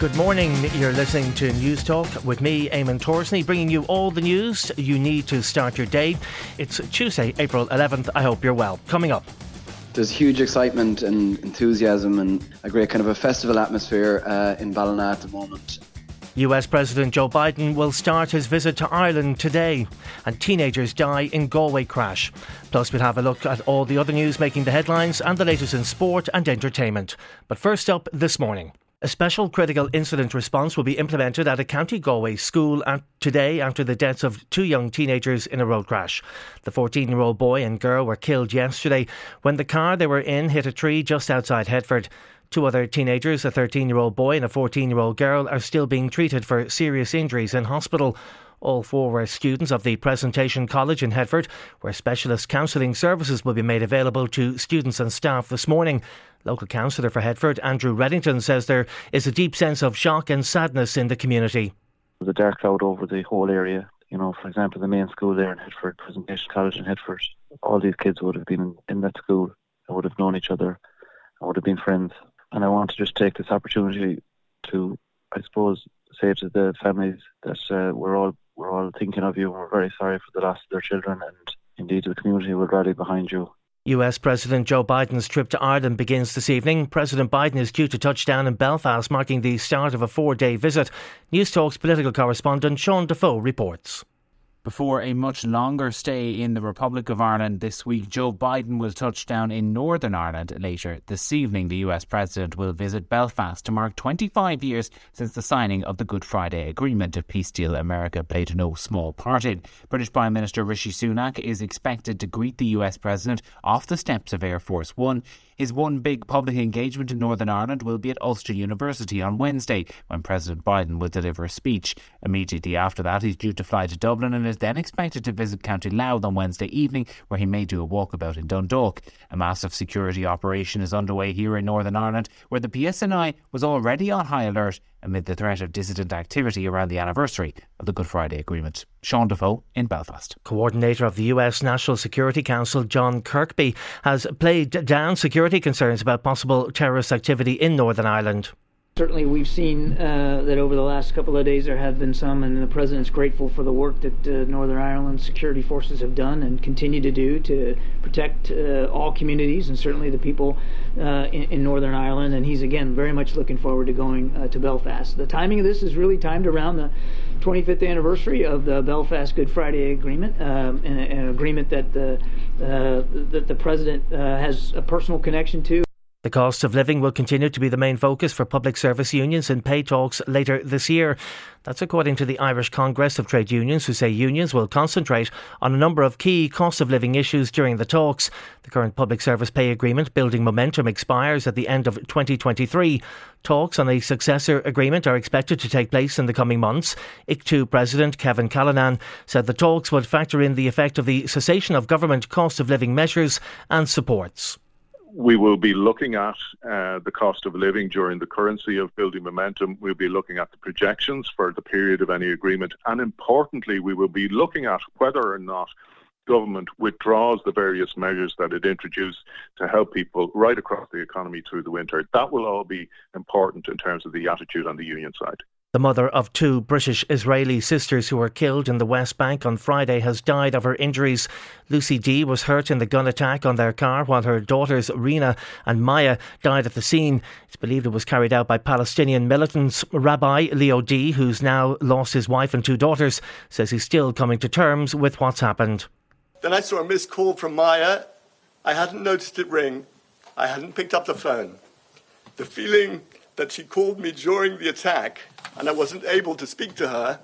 Good morning. You're listening to Newstalk with me, Eamon Torsney, bringing you all the news you need to start your day. It's Tuesday, April 11th. I hope you're well. Coming up. There's huge excitement and enthusiasm and a great kind of a festival atmosphere uh, in Ballina at the moment. US President Joe Biden will start his visit to Ireland today, and teenagers die in Galway crash. Plus, we'll have a look at all the other news making the headlines and the latest in sport and entertainment. But first up this morning. A special critical incident response will be implemented at a County Galway school today after the deaths of two young teenagers in a road crash. The 14 year old boy and girl were killed yesterday when the car they were in hit a tree just outside Headford. Two other teenagers, a 13 year old boy and a 14 year old girl, are still being treated for serious injuries in hospital. All four were students of the Presentation College in Headford, where specialist counselling services will be made available to students and staff this morning. Local councillor for Headford, Andrew Reddington, says there is a deep sense of shock and sadness in the community. There's a dark cloud over the whole area. You know, for example, the main school there in Headford, Presentation College in Headford, all these kids would have been in that school and would have known each other and would have been friends. And I want to just take this opportunity to, I suppose, say to the families that uh, we're all we're all thinking of you and we're very sorry for the loss of their children and indeed the community will rally behind you. US President Joe Biden's trip to Ireland begins this evening. President Biden is due to touch down in Belfast, marking the start of a four day visit. Newstalk's political correspondent Sean Defoe reports. Before a much longer stay in the Republic of Ireland this week, Joe Biden will touch down in Northern Ireland later this evening. The US President will visit Belfast to mark 25 years since the signing of the Good Friday Agreement, a peace deal America played no small part in. British Prime Minister Rishi Sunak is expected to greet the US President off the steps of Air Force One. His one big public engagement in Northern Ireland will be at Ulster University on Wednesday, when President Biden will deliver a speech. Immediately after that, he's due to fly to Dublin and is then expected to visit County Louth on Wednesday evening, where he may do a walkabout in Dundalk. A massive security operation is underway here in Northern Ireland, where the PSNI was already on high alert amid the threat of dissident activity around the anniversary of the Good Friday Agreement. Sean Defoe in Belfast. Coordinator of the US National Security Council, John Kirby, has played down security concerns about possible terrorist activity in Northern Ireland. Certainly, we've seen uh, that over the last couple of days there have been some, and the President's grateful for the work that uh, Northern Ireland security forces have done and continue to do to protect uh, all communities and certainly the people uh, in, in, Northern Ireland. And he's, again, very much looking forward to going uh, to Belfast. The timing of this is really timed around the 25th anniversary of the Belfast Good Friday Agreement, um, an, an, agreement that the, uh, that the President has a personal connection to. The cost of living will continue to be the main focus for public service unions in pay talks later this year. That's according to the Irish Congress of Trade Unions, who say unions will concentrate on a number of key cost of living issues during the talks. The current public service pay agreement, Building Momentum, expires at the end of 2023. Talks on a successor agreement are expected to take place in the coming months. ICTU President Kevin Callinan said the talks would factor in the effect of the cessation of government cost of living measures and supports we will be looking at uh, the cost of living during the currency of building momentum. We'll be looking at the projections for the period of any agreement. And importantly, we will be looking at whether or not government withdraws the various measures that it introduced to help people right across the economy through the winter. That will all be important in terms of the attitude on the union side. The mother of two British Israeli sisters who were killed in the West Bank on Friday has died of her injuries. Lucy Dee was hurt in the gun attack on their car, while her daughters Rina and Maya died at the scene. It's believed it was carried out by Palestinian militants. Rabbi Leo Dee, who's now lost his wife and two daughters, says he's still coming to terms with what's happened. Then I saw a missed call from Maya. I hadn't noticed it ring. I hadn't picked up the phone. The feeling that she called me during the attack and I wasn't able to speak to her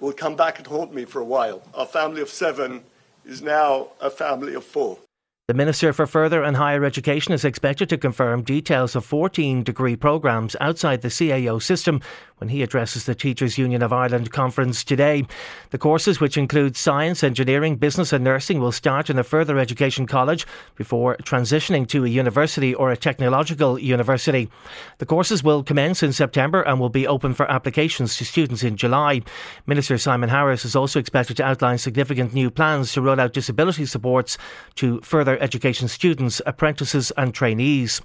will come back and haunt me for a while. Our family of seven is now a family of four. The Minister for Further and Higher Education is expected to confirm details of 14 degree programmes outside the CAO system when he addresses the Teachers Union of Ireland conference today. The courses, which include science, engineering, business, and nursing, will start in a further education college before transitioning to a university or a technological university. The courses will commence in September and will be open for applications to students in July. Minister Simon Harris is also expected to outline significant new plans to roll out disability supports to further education students, apprentices, and trainees.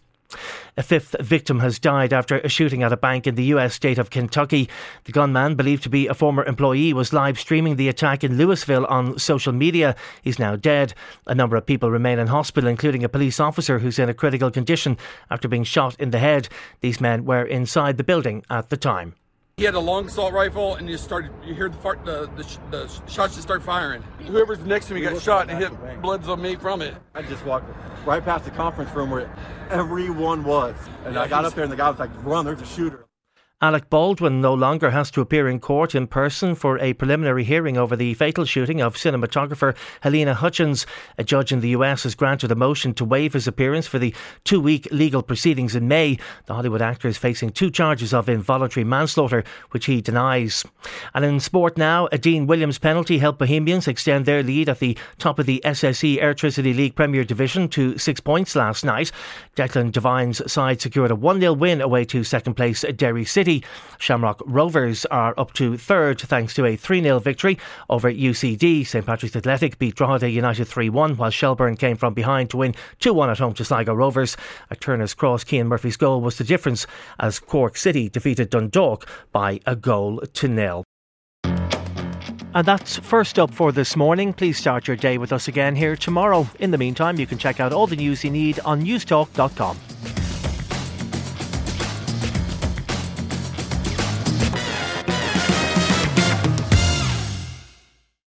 A fifth victim has died after a shooting at a bank in the US state of Kentucky. The gunman, believed to be a former employee, was live streaming the attack in Louisville on social media. He's now dead. A number of people remain in hospital, including a police officer who's in a critical condition after being shot in the head. These men were inside the building at the time. He had a long assault rifle, and you started. You hear the fart, the, the, the shots just start firing. Whoever's next to me got shot and hit bloods on me from it. I just walked right past the conference room where everyone was, and yeah, I got up there, and the guy was like, "Run! There's a shooter." Alec Baldwin no longer has to appear in court in person for a preliminary hearing over the fatal shooting of cinematographer Halyna Hutchins. A judge in the US has granted a motion to waive his appearance for the two week legal proceedings in May. The Hollywood actor is facing two charges of involuntary manslaughter, which he denies. And in sport now, a Dean Williams penalty helped Bohemians extend their lead at the top of the SSE Airtricity League Premier Division to six points last night. Declan Devine's side secured a 1 0 win away to second place Derry City. City. Shamrock Rovers are up to third thanks to a 3 0 victory over UCD. St Patrick's Athletic beat Drogheda United 3 1, while Shelbourne came from behind to win 2 1 at home to Sligo Rovers. At Turner's Cross, Cian Murphy's goal was the difference as Cork City defeated Dundalk by a goal to nil. And that's first up for this morning. Please start your day with us again here tomorrow. In the meantime, you can check out all the news you need on newstalk.com.